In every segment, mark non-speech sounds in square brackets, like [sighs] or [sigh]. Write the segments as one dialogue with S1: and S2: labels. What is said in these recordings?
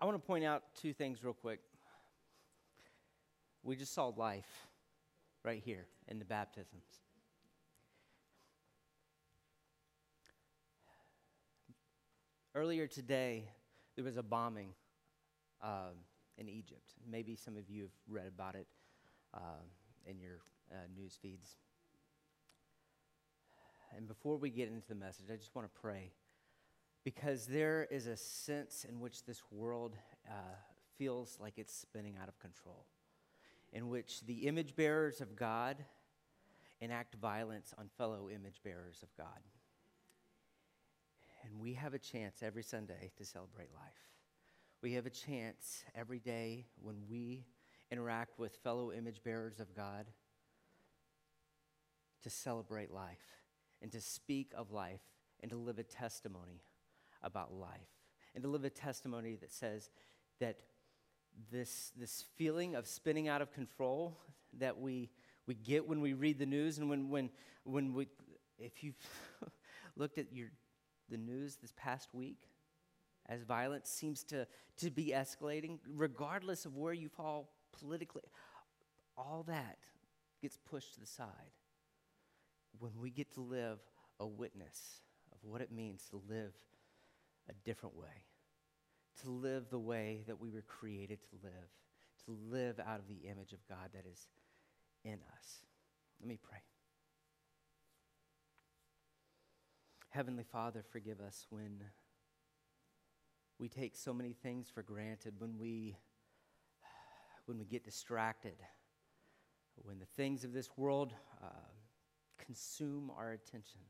S1: I want to point out two things real quick. We just saw life right here in the baptisms. Earlier today, there was a bombing um, in Egypt. Maybe some of you have read about it uh, in your uh, news feeds. And before we get into the message, I just want to pray because there is a sense in which this world uh, feels like it's spinning out of control, in which the image bearers of God enact violence on fellow image bearers of God. And we have a chance every Sunday to celebrate life. We have a chance every day when we interact with fellow image bearers of God to celebrate life and to speak of life and to live a testimony about life. And to live a testimony that says that this, this feeling of spinning out of control that we, we get when we read the news and when, when, when we, if you've [laughs] looked at your, the news this past week, as violence seems to, to be escalating, regardless of where you fall politically, all that gets pushed to the side. When we get to live a witness of what it means to live a different way, to live the way that we were created to live, to live out of the image of God that is in us. Let me pray. Heavenly Father, forgive us when we take so many things for granted, when we, when we get distracted, when the things of this world uh, consume our attention.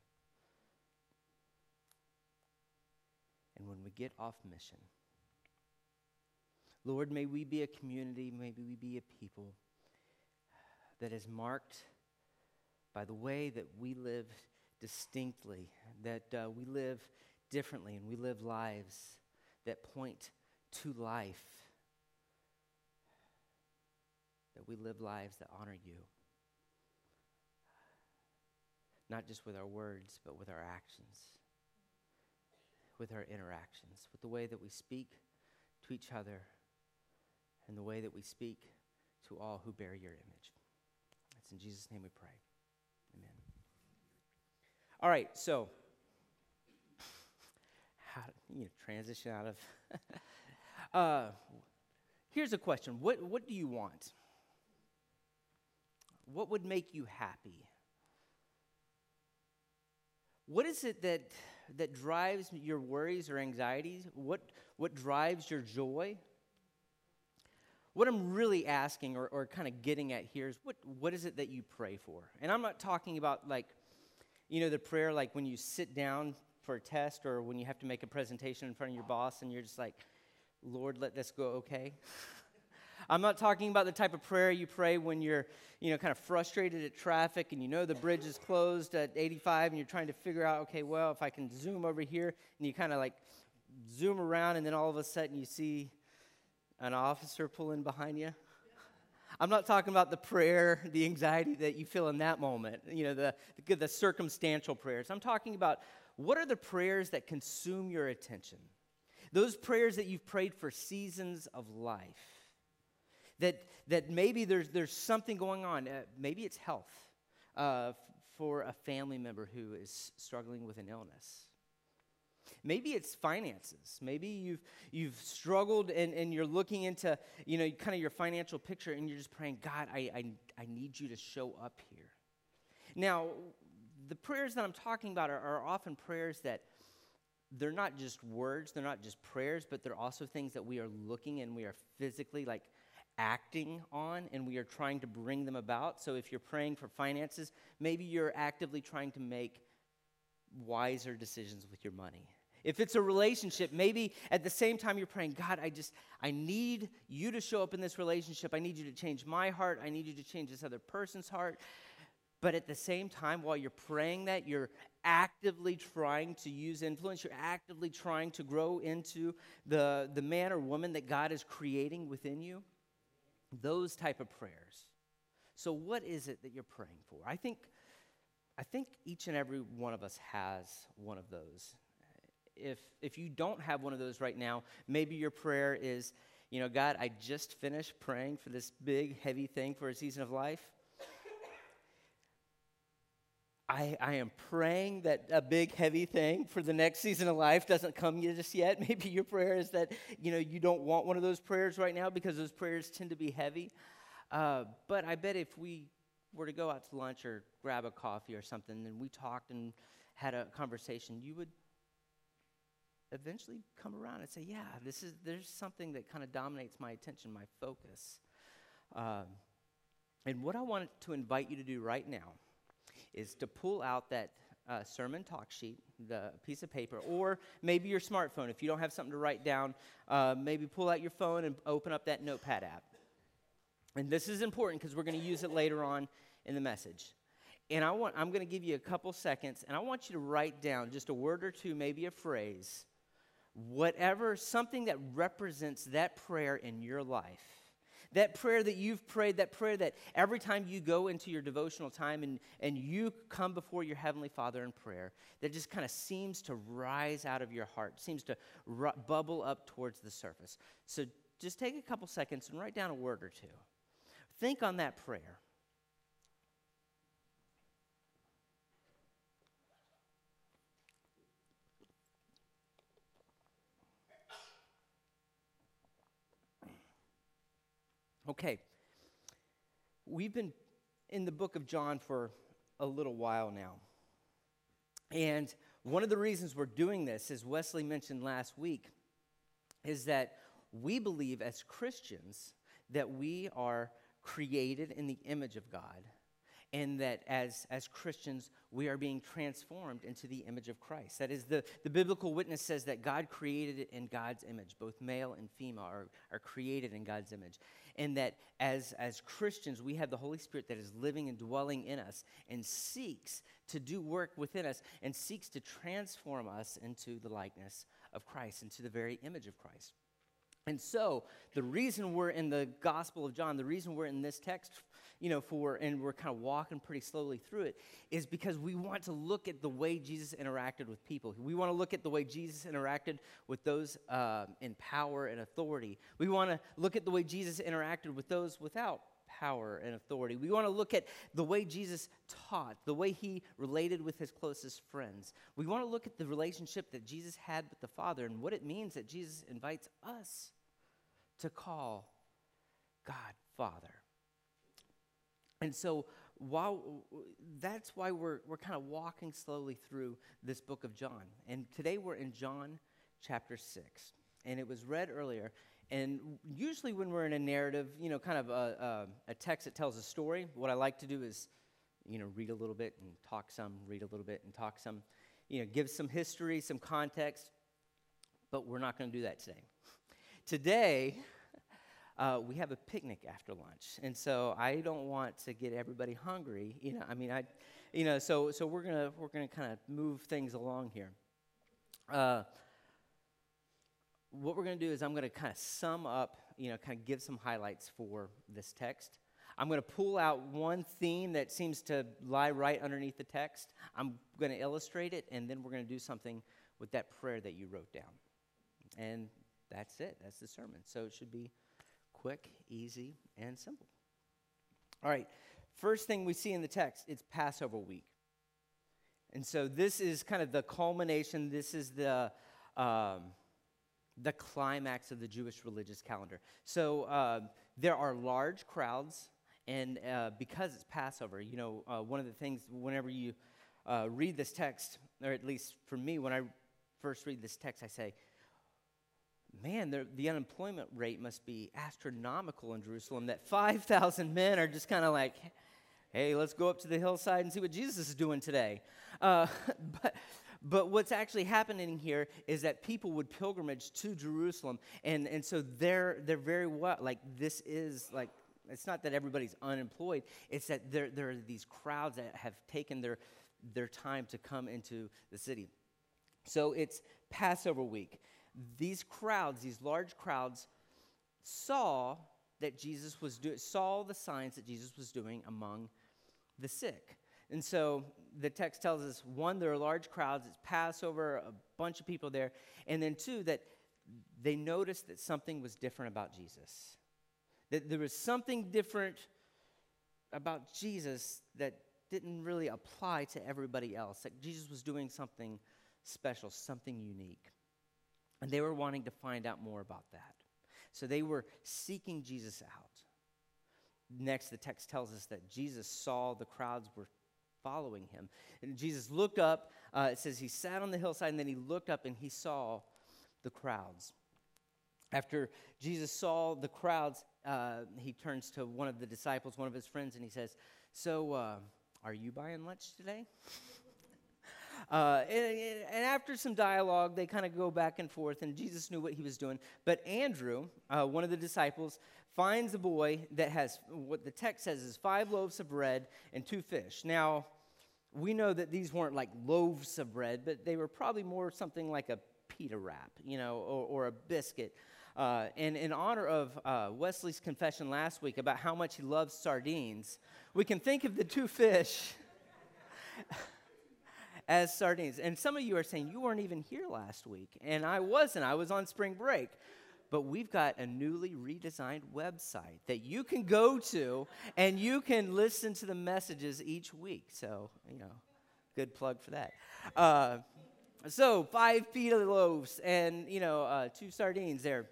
S1: And when we get off mission. Lord, may we be a community, maybe we be a people that is marked by the way that we live distinctly, that uh, we live differently, and we live lives that point to life, that we live lives that honor you. Not just with our words, but with our actions with our interactions, with the way that we speak to each other, and the way that we speak to all who bear your image. It's in Jesus' name we pray. Amen. All right, so [sighs] how you know, transition out of. [laughs] uh, here's a question: What what do you want? What would make you happy? What is it that that drives your worries or anxieties? What, what drives your joy? What I'm really asking or, or kind of getting at here is what, what is it that you pray for? And I'm not talking about like, you know, the prayer like when you sit down for a test or when you have to make a presentation in front of your boss and you're just like, Lord, let this go okay. [laughs] I'm not talking about the type of prayer you pray when you're, you know, kind of frustrated at traffic and you know the bridge is closed at 85 and you're trying to figure out, okay, well, if I can zoom over here and you kind of like zoom around and then all of a sudden you see an officer pull in behind you. I'm not talking about the prayer, the anxiety that you feel in that moment, you know, the, the, the circumstantial prayers. I'm talking about what are the prayers that consume your attention? Those prayers that you've prayed for seasons of life that, that maybe there's, there's something going on. Uh, maybe it's health uh, f- for a family member who is struggling with an illness. Maybe it's finances. Maybe you've, you've struggled and, and you're looking into, you know, kind of your financial picture and you're just praying, God, I, I, I need you to show up here. Now, the prayers that I'm talking about are, are often prayers that they're not just words, they're not just prayers, but they're also things that we are looking and we are physically like acting on and we are trying to bring them about. So if you're praying for finances, maybe you're actively trying to make wiser decisions with your money. If it's a relationship, maybe at the same time you're praying, God, I just, I need you to show up in this relationship. I need you to change my heart. I need you to change this other person's heart. But at the same time, while you're praying that, you're actively trying to use influence. You're actively trying to grow into the, the man or woman that God is creating within you those type of prayers. So what is it that you're praying for? I think I think each and every one of us has one of those. if, if you don't have one of those right now, maybe your prayer is, you know, God, I just finished praying for this big, heavy thing for a season of life. I, I am praying that a big, heavy thing for the next season of life doesn't come just yet. [laughs] Maybe your prayer is that, you know, you don't want one of those prayers right now because those prayers tend to be heavy. Uh, but I bet if we were to go out to lunch or grab a coffee or something and we talked and had a conversation, you would eventually come around and say, yeah, this is, there's something that kind of dominates my attention, my focus. Um, and what I want to invite you to do right now is to pull out that uh, sermon talk sheet, the piece of paper, or maybe your smartphone. If you don't have something to write down, uh, maybe pull out your phone and open up that notepad app. And this is important because we're going to use it later on in the message. And I want, I'm going to give you a couple seconds, and I want you to write down just a word or two, maybe a phrase, whatever, something that represents that prayer in your life that prayer that you've prayed, that prayer that every time you go into your devotional time and, and you come before your Heavenly Father in prayer, that just kind of seems to rise out of your heart, seems to ru- bubble up towards the surface. So just take a couple seconds and write down a word or two. Think on that prayer. Okay. We've been in the book of John for a little while now. And one of the reasons we're doing this, as Wesley mentioned last week, is that we believe as Christians that we are created in the image of God and that as, as Christians, we are being transformed into the image of Christ. That is, the, the biblical witness says that God created it in God's image. Both male and female are, are created in God's image. And that as, as Christians, we have the Holy Spirit that is living and dwelling in us and seeks to do work within us and seeks to transform us into the likeness of Christ, into the very image of Christ. And so, the reason we're in the Gospel of John, the reason we're in this text you know, for, and we're kind of walking pretty slowly through it, is because we want to look at the way Jesus interacted with people. We want to look at the way Jesus interacted with those uh, in power and authority. We want to look at the way Jesus interacted with those without power and authority. We want to look at the way Jesus taught, the way he related with his closest friends. We want to look at the relationship that Jesus had with the Father and what it means that Jesus invites us to call God Father. And so, while that's why we're, we're kind of walking slowly through this book of John. And today we're in John chapter 6. And it was read earlier. And usually, when we're in a narrative, you know, kind of a, a, a text that tells a story, what I like to do is, you know, read a little bit and talk some, read a little bit and talk some, you know, give some history, some context. But we're not going to do that today. Today, uh, we have a picnic after lunch, and so I don't want to get everybody hungry. You know, I mean, I, you know, so so we're gonna we're gonna kind of move things along here. Uh, what we're gonna do is I'm gonna kind of sum up, you know, kind of give some highlights for this text. I'm going to pull out one theme that seems to lie right underneath the text. I'm going to illustrate it, and then we're going to do something with that prayer that you wrote down. And that's it. That's the sermon. So it should be quick, easy, and simple. All right, first thing we see in the text, it's Passover week. And so this is kind of the culmination, this is the, um, the climax of the Jewish religious calendar. So uh, there are large crowds, and uh, because it's Passover, you know, uh, one of the things, whenever you uh, read this text, or at least for me, when I first read this text, I say, man, the, unemployment rate must be astronomical in Jerusalem that 5,000 men are just kind of like, hey, let's go up to the hillside and see what Jesus is doing today. Uh, [laughs] but, but what's actually happening here is that people would pilgrimage to Jerusalem. And, and so they're, they're very well, like, this is like, it's not that everybody's unemployed, it's that there, there are these crowds that have taken their, their time to come into the city. So it's Passover week these crowds, these large crowds, saw that Jesus was doing, saw the signs that Jesus was doing among the sick. And so the text tells us one, there are large crowds, it's Passover, a bunch of people there. And then two, that they noticed that something was different about Jesus. That there was something different about Jesus that didn't really apply to everybody else. That Jesus was doing something special, something unique. And they were wanting to find out more about that. So they were seeking Jesus out. Next, the text tells us that Jesus saw the crowds were following him. And Jesus looked up. Uh, it says he sat on the hillside and then he looked up and he saw the crowds. After Jesus saw the crowds, uh, he turns to one of the disciples, one of his friends, and he says, So, uh, are you buying lunch today? [laughs] Uh, and, and, after some dialogue, they kind of go back and forth, and Jesus knew what he was doing. But Andrew, uh, one of the disciples, finds a boy that has what the text says is five loaves of bread and two fish. Now, we know that these weren't like loaves of bread, but they were probably more something like a pita wrap, you know, or, or a biscuit. Uh, and in honor of uh, Wesley's confession last week about how much he loves sardines, we can think of the two fish [laughs] as sardines. And some of you are saying, You weren't even here last week. And I wasn't, I was on spring break but we've got a newly redesigned website that you can go to and you can listen to the messages each week. So, you know, good plug for that. Uh, so, five pita loaves and, you know, uh, two sardines there.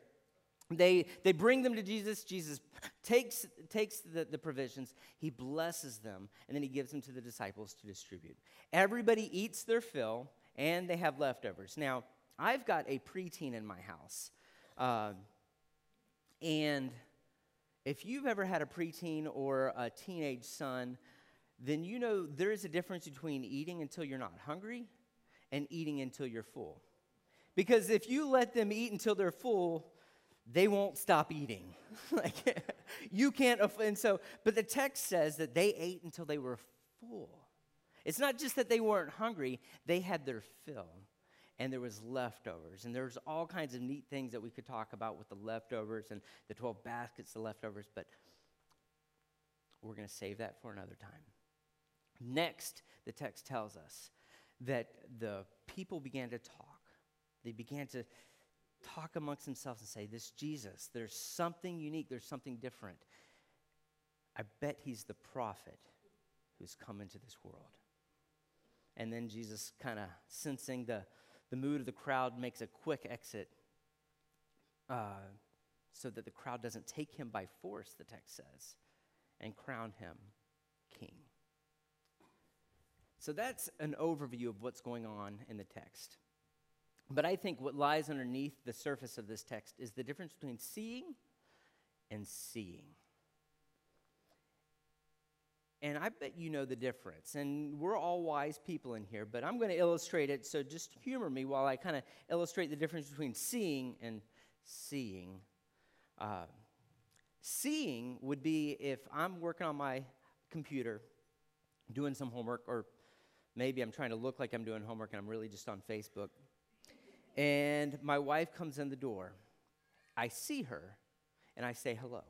S1: They, they bring them to Jesus. Jesus takes, takes the, the provisions, he blesses them, and then he gives them to the disciples to distribute. Everybody eats their fill, and they have leftovers. Now, I've got a preteen in my house. Um, and if you've ever had a preteen or a teenage son, then you know there is a difference between eating until you're not hungry and eating until you're full. Because if you let them eat until they're full, they won't stop eating. [laughs] like you can't and so but the text says that they ate until they were full. It's not just that they weren't hungry, they had their fill and there was leftovers. And there's all kinds of neat things that we could talk about with the leftovers and the 12 baskets of leftovers but we're going to save that for another time. Next the text tells us that the people began to talk. They began to talk amongst themselves and say this jesus there's something unique there's something different. I bet he's the prophet who's come into this world. And then jesus kind of sensing the the mood of the crowd makes a quick exit uh, so that the crowd doesn't take him by force, the text says, and crown him king. So that's an overview of what's going on in the text. But I think what lies underneath the surface of this text is the difference between seeing and seeing. And I bet you know the difference. And we're all wise people in here, but I'm going to illustrate it. So just humor me while I kind of illustrate the difference between seeing and seeing. Uh, seeing would be if I'm working on my computer doing some homework, or maybe I'm trying to look like I'm doing homework and I'm really just on Facebook. And my wife comes in the door. I see her and I say hello.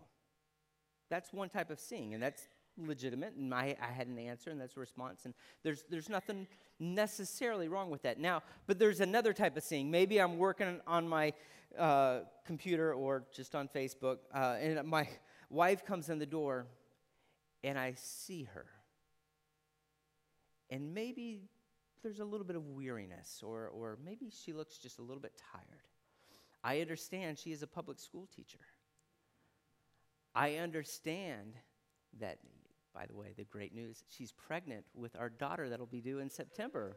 S1: That's one type of seeing, and that's legitimate, and I, I had an answer, and that's a response. And there's, there's nothing necessarily wrong with that. Now, but there's another type of seeing. Maybe I'm working on my uh, computer or just on Facebook, uh, and my wife comes in the door, and I see her. And maybe there's a little bit of weariness, or, or maybe she looks just a little bit tired. I understand she is a public school teacher. I understand that by the way, the great news she's pregnant with our daughter that'll be due in September.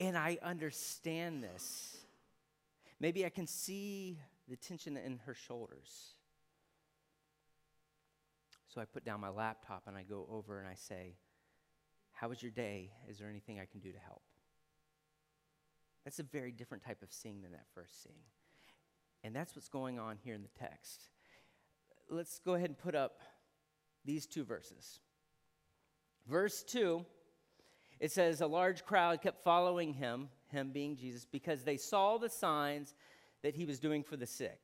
S1: and I understand this. Maybe I can see the tension in her shoulders. So I put down my laptop and I go over and I say, How was your day? Is there anything I can do to help? That's a very different type of seeing than that first seeing. And that's what's going on here in the text. Let's go ahead and put up these two verses. Verse 2, it says, A large crowd kept following him, him being Jesus, because they saw the signs that he was doing for the sick.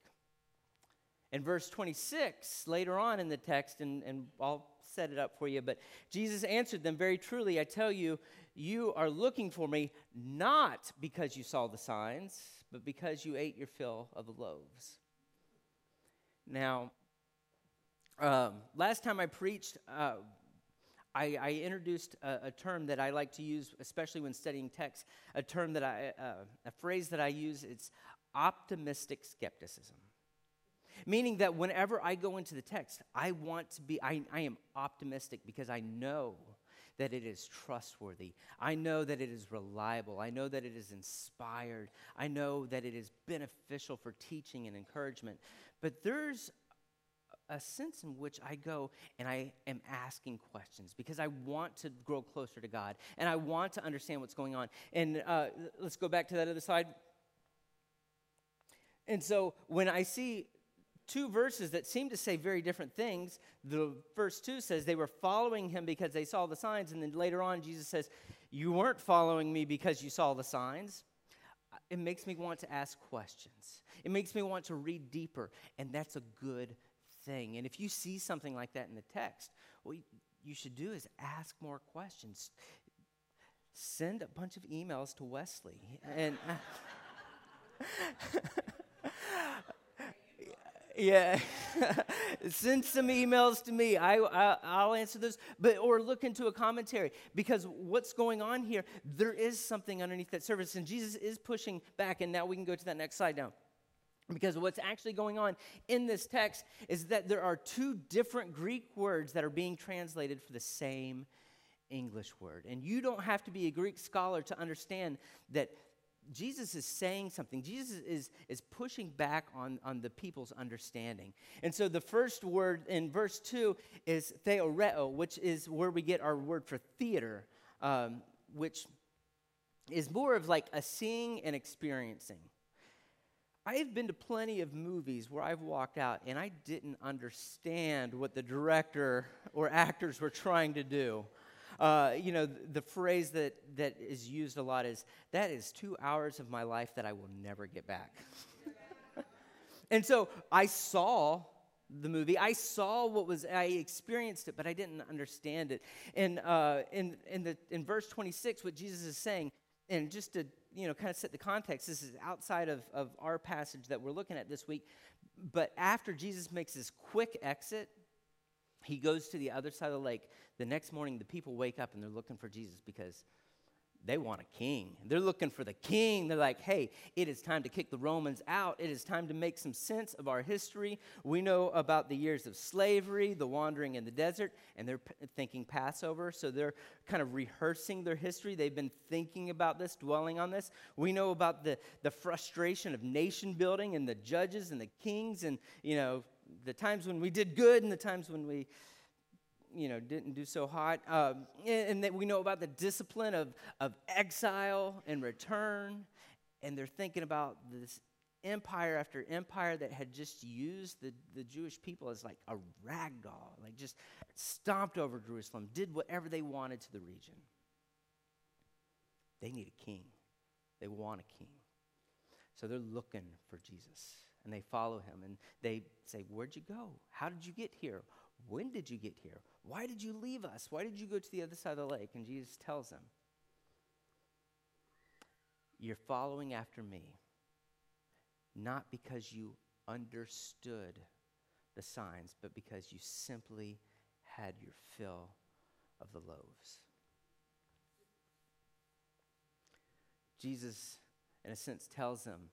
S1: In verse 26, later on in the text, and, and I'll set it up for you, but Jesus answered them very truly, I tell you, you are looking for me not because you saw the signs, but because you ate your fill of the loaves. Now, um, last time I preached, uh, I, I, introduced a, a, term that I like to use, especially when studying text, a term that I, uh, a phrase that I use, it's optimistic skepticism. Meaning that whenever I go into the text, I want to be, I, I am optimistic because I know that it is trustworthy. I know that it is reliable. I know that it is inspired. I know that it is beneficial for teaching and encouragement. But there's a sense in which I go and I am asking questions because I want to grow closer to God and I want to understand what's going on. And uh, let's go back to that other side. And so when I see two verses that seem to say very different things. The first two says they were following him because they saw the signs, and then later on, Jesus says, You weren't following me because you saw the signs. It makes me want to ask questions. It makes me want to read deeper, and that's a good thing. And if you see something like that in the text, what you should do is ask more questions. Send a bunch of emails to Wesley and. Uh, [laughs] Yeah. [laughs] Send some emails to me. I, I, will answer those. But, or look into a commentary because what's going on here, there is something underneath that surface. And Jesus is pushing back. And now we can go to that next slide now. Because what's actually going on in this text is that there are two different Greek words that are being translated for the same English word. And you don't have to be a Greek scholar to understand that Jesus is saying something. Jesus is, is pushing back on, on the people's understanding. And so the first word in verse 2 is theoreo, which is where we get our word for theater, um, which is more of like a seeing and experiencing. I've been to plenty of movies where I've walked out and I didn't understand what the director or actors were trying to do. Uh, you know, the phrase that, that is used a lot is, that is two hours of my life that I will never get back. [laughs] and so I saw the movie. I saw what was, I experienced it, but I didn't understand it. And uh, in, in, the, in verse 26, what Jesus is saying, and just to, you know, kind of set the context, this is outside of, of our passage that we're looking at this week. But after Jesus makes this quick exit, he goes to the other side of the lake. The next morning, the people wake up and they're looking for Jesus because they want a king. They're looking for the king. They're like, hey, it is time to kick the Romans out. It is time to make some sense of our history. We know about the years of slavery, the wandering in the desert, and they're p- thinking Passover. So they're kind of rehearsing their history. They've been thinking about this, dwelling on this. We know about the, the frustration of nation building and the judges and the kings and, you know, the times when we did good and the times when we you know didn't do so hot. Um, and, and that we know about the discipline of, of exile and return. And they're thinking about this empire after empire that had just used the, the jewish people as like a rag doll like just stomped over jerusalem did whatever they wanted to the region. They need a king. They want a king. So they're looking for jesus and they follow him and they say, Where'd you go? How did you get here? When did you get here? Why did you leave us? Why did you go to the other side of the lake? And Jesus tells them, You're following after me, not because you understood the signs, but because you simply had your fill of the loaves. Jesus, in a sense, tells them,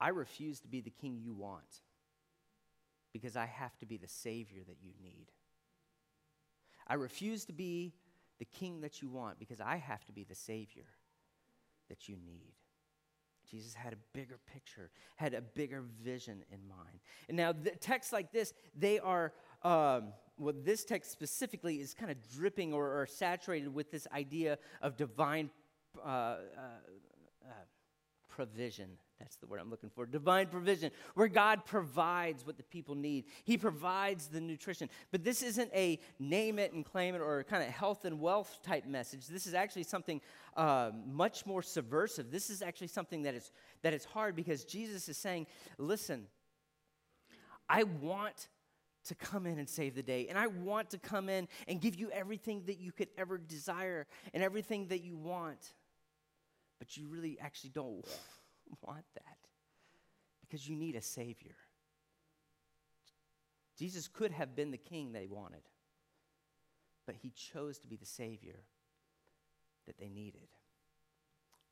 S1: I refuse to be the king you want because I have to be the savior that you need. I refuse to be the king that you want because I have to be the savior that you need. Jesus had a bigger picture, had a bigger vision in mind. And now, texts like this, they are, um, well, this text specifically is kind of dripping or, or saturated with this idea of divine uh, uh, uh, provision that's the word I'm looking for. Divine provision, where God provides what the people need. He provides the nutrition. But this isn't a name it and claim it or kind of health and wealth type message. This is actually something uh, much more subversive. This is actually something that is, that is hard because Jesus is saying, listen, I want to come in and save the day. And I want to come in and give you everything that you could ever desire and everything that you want. But you really actually don't [laughs] want that because you need a Savior. Jesus could have been the king they wanted, but he chose to be the Savior that they needed.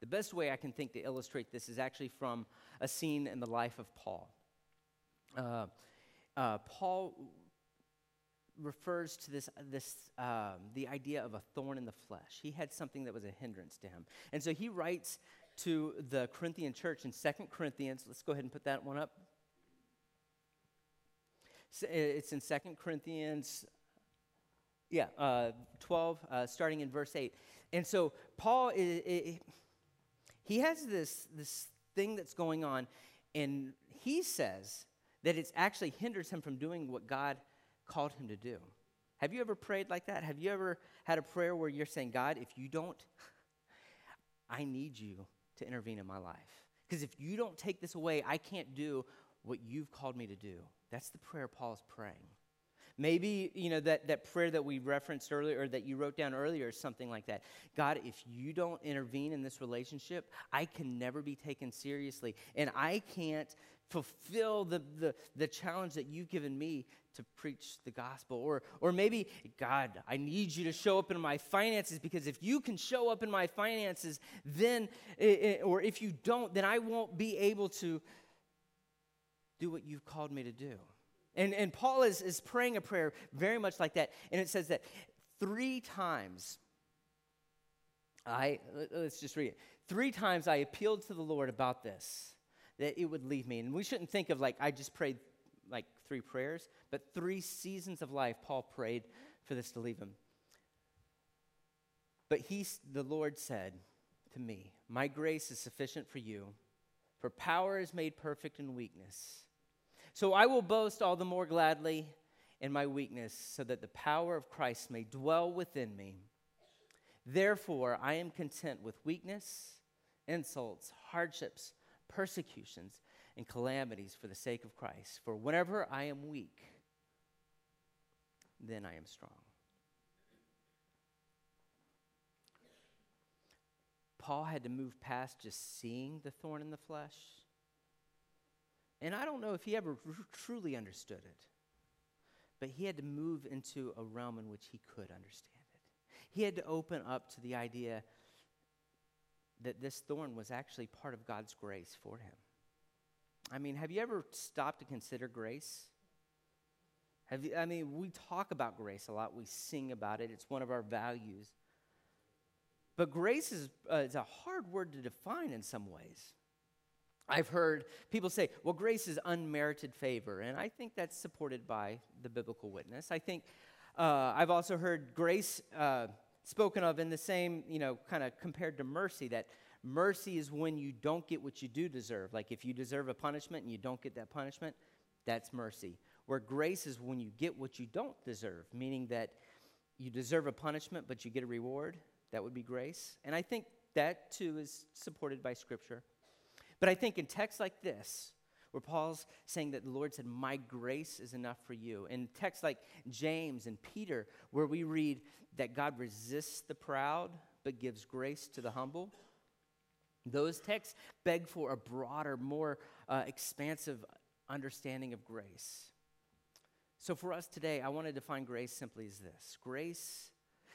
S1: The best way I can think to illustrate this is actually from a scene in the life of Paul. Uh, uh, Paul refers to this, this um, the idea of a thorn in the flesh. He had something that was a hindrance to him. And so he writes to the Corinthian church in Second Corinthians. Let's go ahead and put that one up. It's in Second Corinthians, yeah, uh, 12, uh, starting in verse 8. And so Paul, is, he has this, this thing that's going on, and he says that it actually hinders him from doing what God called him to do. Have you ever prayed like that? Have you ever had a prayer where you're saying, God, if you don't, [laughs] I need you to intervene in my life? Because if you don't take this away, I can't do what you've called me to do. That's the prayer Paul is praying. Maybe, you know, that, that prayer that we referenced earlier or that you wrote down earlier is something like that. God, if you don't intervene in this relationship, I can never be taken seriously. And I can't fulfill the, the, the challenge that you've given me to preach the gospel. Or, or maybe, God, I need you to show up in my finances because if you can show up in my finances, then, or if you don't, then I won't be able to do what you've called me to do. And, and Paul is, is praying a prayer very much like that. And it says that three times, I, let's just read it. Three times I appealed to the Lord about this, that it would leave me. And we shouldn't think of like, I just prayed three prayers, but three seasons of life, Paul prayed for this to leave him. But he, the Lord said to me, My grace is sufficient for you, for power is made perfect in weakness. So I will boast all the more gladly in my weakness, so that the power of Christ may dwell within me. Therefore, I am content with weakness, insults, hardships, persecutions, and calamities for the sake of Christ. For whenever I am weak, then I am strong. Paul had to move past just seeing the thorn in the flesh and I don't know if he ever r- truly understood it, but he had to move into a realm in which he could understand it. He had to open up to the idea that this thorn was actually part of God's grace for him. I mean, have you ever stopped to consider grace? Have you, I mean, we talk about grace a lot, we sing about it, it's one of our values. But grace is, uh, is a hard word to define in some ways. I've heard people say, well, grace is unmerited favor. And I think that's supported by the biblical witness. I think uh, I've also heard grace uh, spoken of in the same, you know, kind of compared to mercy, that mercy is when you don't get what you do deserve. Like if you deserve a punishment and you don't get that punishment, that's mercy. Where grace is when you get what you don't deserve, meaning that you deserve a punishment but you get a reward. That would be grace. And I think that too is supported by Scripture. But I think in texts like this, where Paul's saying that the Lord said, My grace is enough for you. In texts like James and Peter, where we read that God resists the proud but gives grace to the humble, those texts beg for a broader, more uh, expansive understanding of grace. So for us today, I want to define grace simply as this grace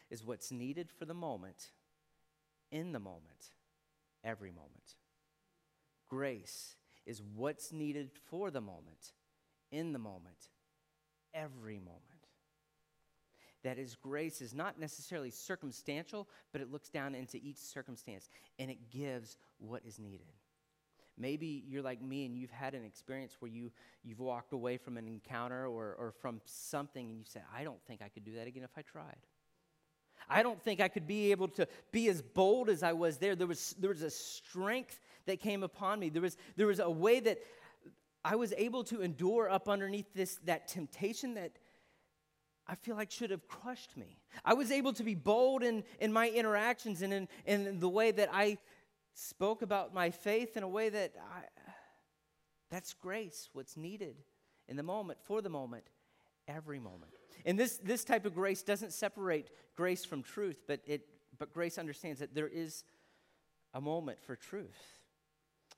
S1: is what's needed for the moment, in the moment, every moment. Grace is what's needed for the moment, in the moment, every moment. That is, grace is not necessarily circumstantial, but it looks down into each circumstance and it gives what is needed. Maybe you're like me and you've had an experience where you, you've walked away from an encounter or, or from something and you said, I don't think I could do that again if I tried. I don't think I could be able to be as bold as I was there. There was, there was a strength that came upon me. There was, there was a way that I was able to endure up underneath this, that temptation that I feel like should have crushed me. I was able to be bold in, in my interactions and in, in the way that I spoke about my faith in a way that I, that's grace, what's needed in the moment, for the moment, every moment. And this, this type of grace doesn't separate grace from truth, but, it, but grace understands that there is a moment for truth.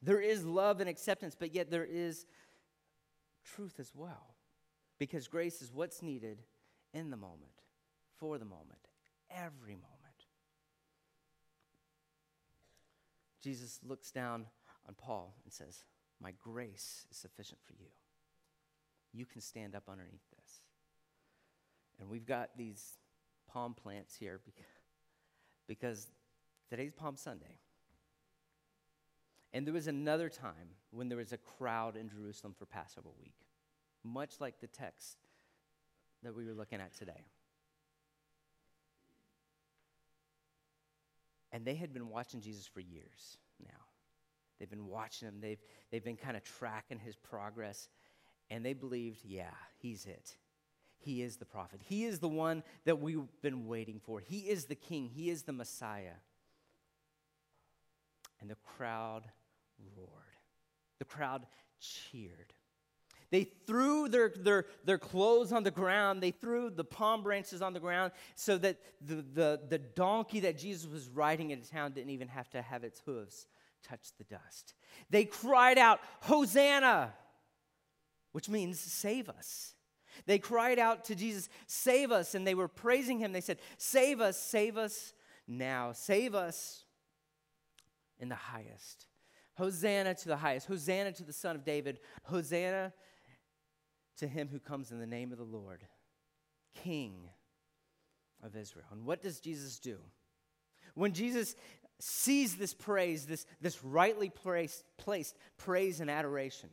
S1: There is love and acceptance, but yet there is truth as well. Because grace is what's needed in the moment, for the moment, every moment. Jesus looks down on Paul and says, My grace is sufficient for you. You can stand up underneath this. And we've got these palm plants here because today's Palm Sunday. And there was another time when there was a crowd in Jerusalem for Passover week, much like the text that we were looking at today. And they had been watching Jesus for years now. They've been watching him, they've, they've been kind of tracking his progress, and they believed, yeah, he's it. He is the prophet. He is the one that we've been waiting for. He is the king. He is the Messiah. And the crowd roared. The crowd cheered. They threw their, their, their clothes on the ground. They threw the palm branches on the ground so that the, the, the donkey that Jesus was riding into town didn't even have to have its hooves touch the dust. They cried out, Hosanna, which means save us. They cried out to Jesus, Save us. And they were praising him. They said, Save us, save us now. Save us in the highest. Hosanna to the highest. Hosanna to the Son of David. Hosanna to him who comes in the name of the Lord, King of Israel. And what does Jesus do? When Jesus sees this praise, this, this rightly placed, placed praise and adoration,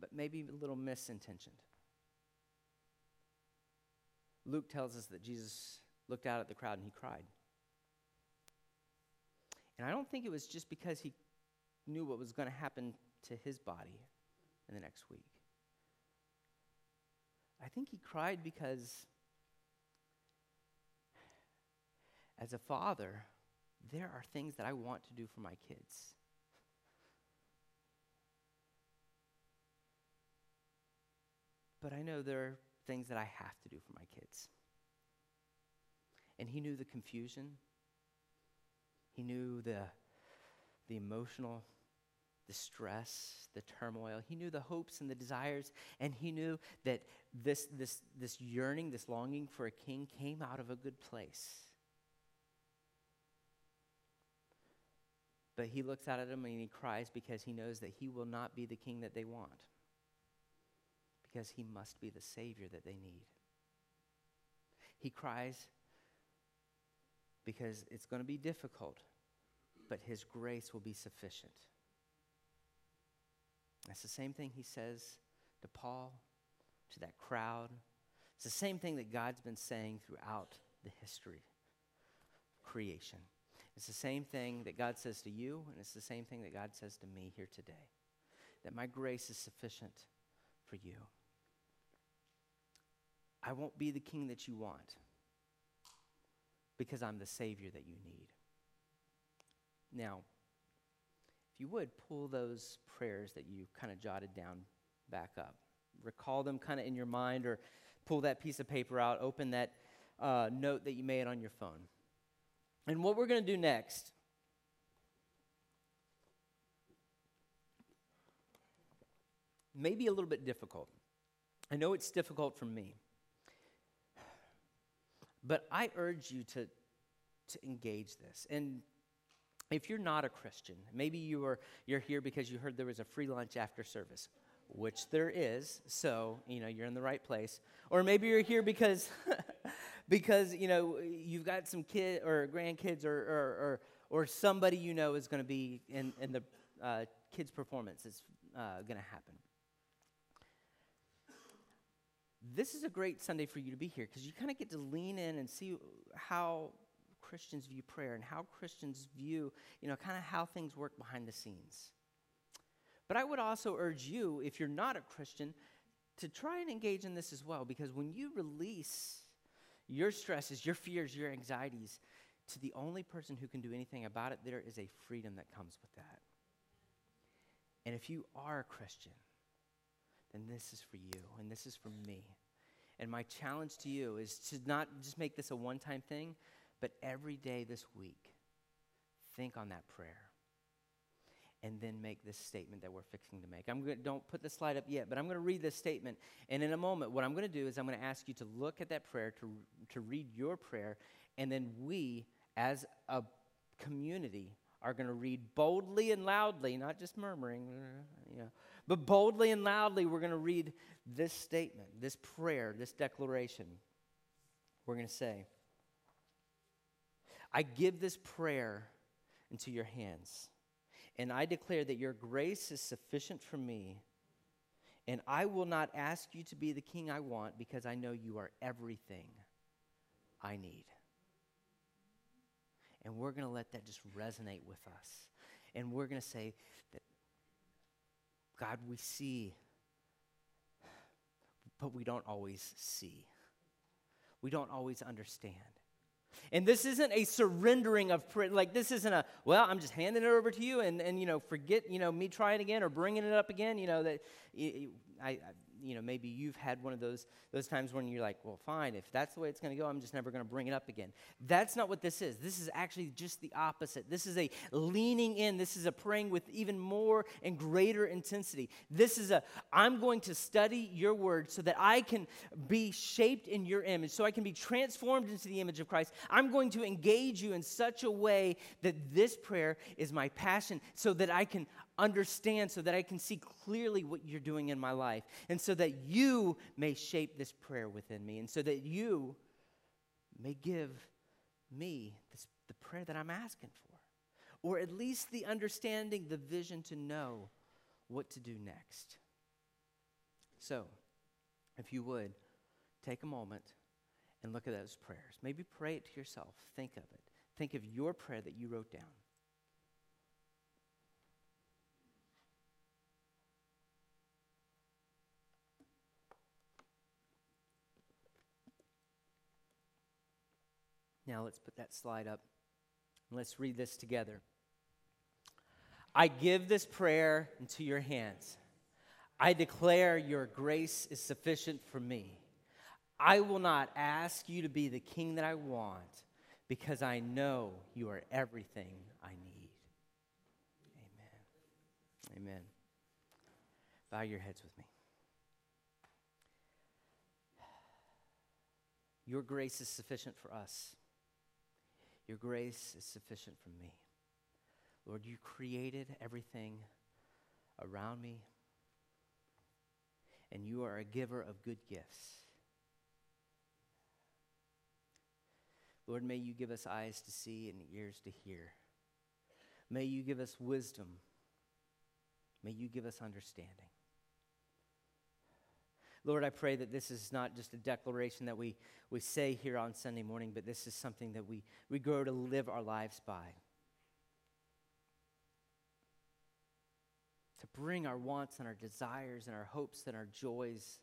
S1: but maybe a little misintentioned. Luke tells us that Jesus looked out at the crowd and he cried. And I don't think it was just because he knew what was going to happen to his body in the next week. I think he cried because, as a father, there are things that I want to do for my kids. But I know there are things that I have to do for my kids. And he knew the confusion he knew the, the emotional distress, the turmoil. He knew the hopes and the desires, and he knew that this, this, this yearning, this longing for a king came out of a good place. But he looks out at them and he cries because he knows that he will not be the king that they want, because he must be the Savior that they need. He cries because it's going to be difficult, but His grace will be sufficient. That's the same thing He says to Paul, to that crowd. It's the same thing that God's been saying throughout the history of creation. It's the same thing that God says to you, and it's the same thing that God says to me here today that my grace is sufficient for you. I won't be the king that you want because I'm the Savior that you need. Now, you would, pull those prayers that you kind of jotted down back up. Recall them kind of in your mind or pull that piece of paper out, open that uh, note that you made on your phone. And what we're going to do next may be a little bit difficult. I know it's difficult for me. But I urge you to, to engage this. And if you're not a Christian, maybe you are, you're here because you heard there was a free lunch after service, which there is, so, you know, you're in the right place. Or maybe you're here because, [laughs] because you know, you've got some kid or grandkids or, or, or, or somebody you know is going to be in, in the uh, kids' performance is uh, going to happen this is a great Sunday for you to be here because you kind of get to lean in and see how Christians view prayer and how Christians view, you know, kind of how things work behind the scenes. But I would also urge you, if you're not a Christian, to try and engage in this as well because when you release your stresses, your fears, your anxieties to the only person who can do anything about it, there is a freedom that comes with that. And if you are a Christian, then this is for you and this is for me. And my challenge to you is to not just make this a one time thing, but every day this week, think on that prayer and then make this statement that we're fixing to make. I'm going to don't put the slide up yet, but I'm going to read this statement. And in a moment, what I'm going to do is I'm going to ask you to look at that prayer, to, to read your prayer, and then we, as a community, are going to read boldly and loudly, not just murmuring, uh, you know, but boldly and loudly, we're going to read this statement, this prayer, this declaration. We're going to say, I give this prayer into your hands and I declare that your grace is sufficient for me. And I will not ask you to be the king I want because I know you are everything I need. And we're going to let that just resonate with us. And we're going to say that, God, we see, but we don't always see. We don't always understand. And this isn't a surrendering of. Like, this isn't a, well, I'm just handing it over to you and, and you know, forget, you know, me trying again or bringing it up again. You know, that I, I you know, maybe you've had one of those, those times when you're like, well, fine, if that's the way it's going to go, I'm just never going to bring it up again. That's not what this is. This is actually just the opposite. This is a leaning in. This is a praying with even more and greater intensity. This is a, I'm going to study your word so that I can be shaped in your image, so I can be transformed into the image of Christ. I'm going to engage you in such a way that this prayer is my passion so that I can understand so that I can see clearly what you're doing in my life, and so that you may shape this prayer within me, and so that you may give me this, the prayer that I'm asking for, or at least the understanding, the vision to know what to do next. So, if you would, take a moment and look at those prayers. Maybe pray it to yourself. Think of it. Think of your prayer that you wrote down. Now let's put that slide up. Let's read this together. I give this prayer into your hands. I declare your grace is sufficient for me. I will not ask you to be the king that I want because I know you are everything I need. Amen. Amen. Bow your heads with me. Your grace is sufficient for us. Your grace is sufficient for me. Lord, you created everything around me, and you are a giver of good gifts. Lord, may you give us eyes to see and ears to hear. May you give us wisdom. May you give us understanding. Lord, I pray that this is not just a declaration that we, we say here on Sunday morning, but this is something that we, we grow to live our lives by. To bring our wants and our desires and our hopes and our joys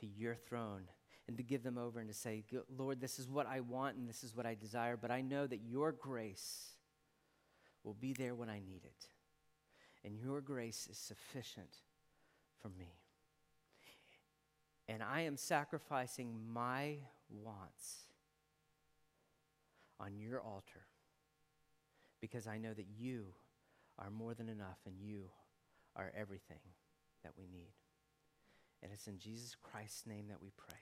S1: to your throne and to give them over and to say, Lord, this is what I want and this is what I desire, but I know that your grace will be there when I need it. And your grace is sufficient for me. And I am sacrificing my wants on your altar because I know that you are more than enough and you are everything that we need. And it's in Jesus Christ's name that we pray.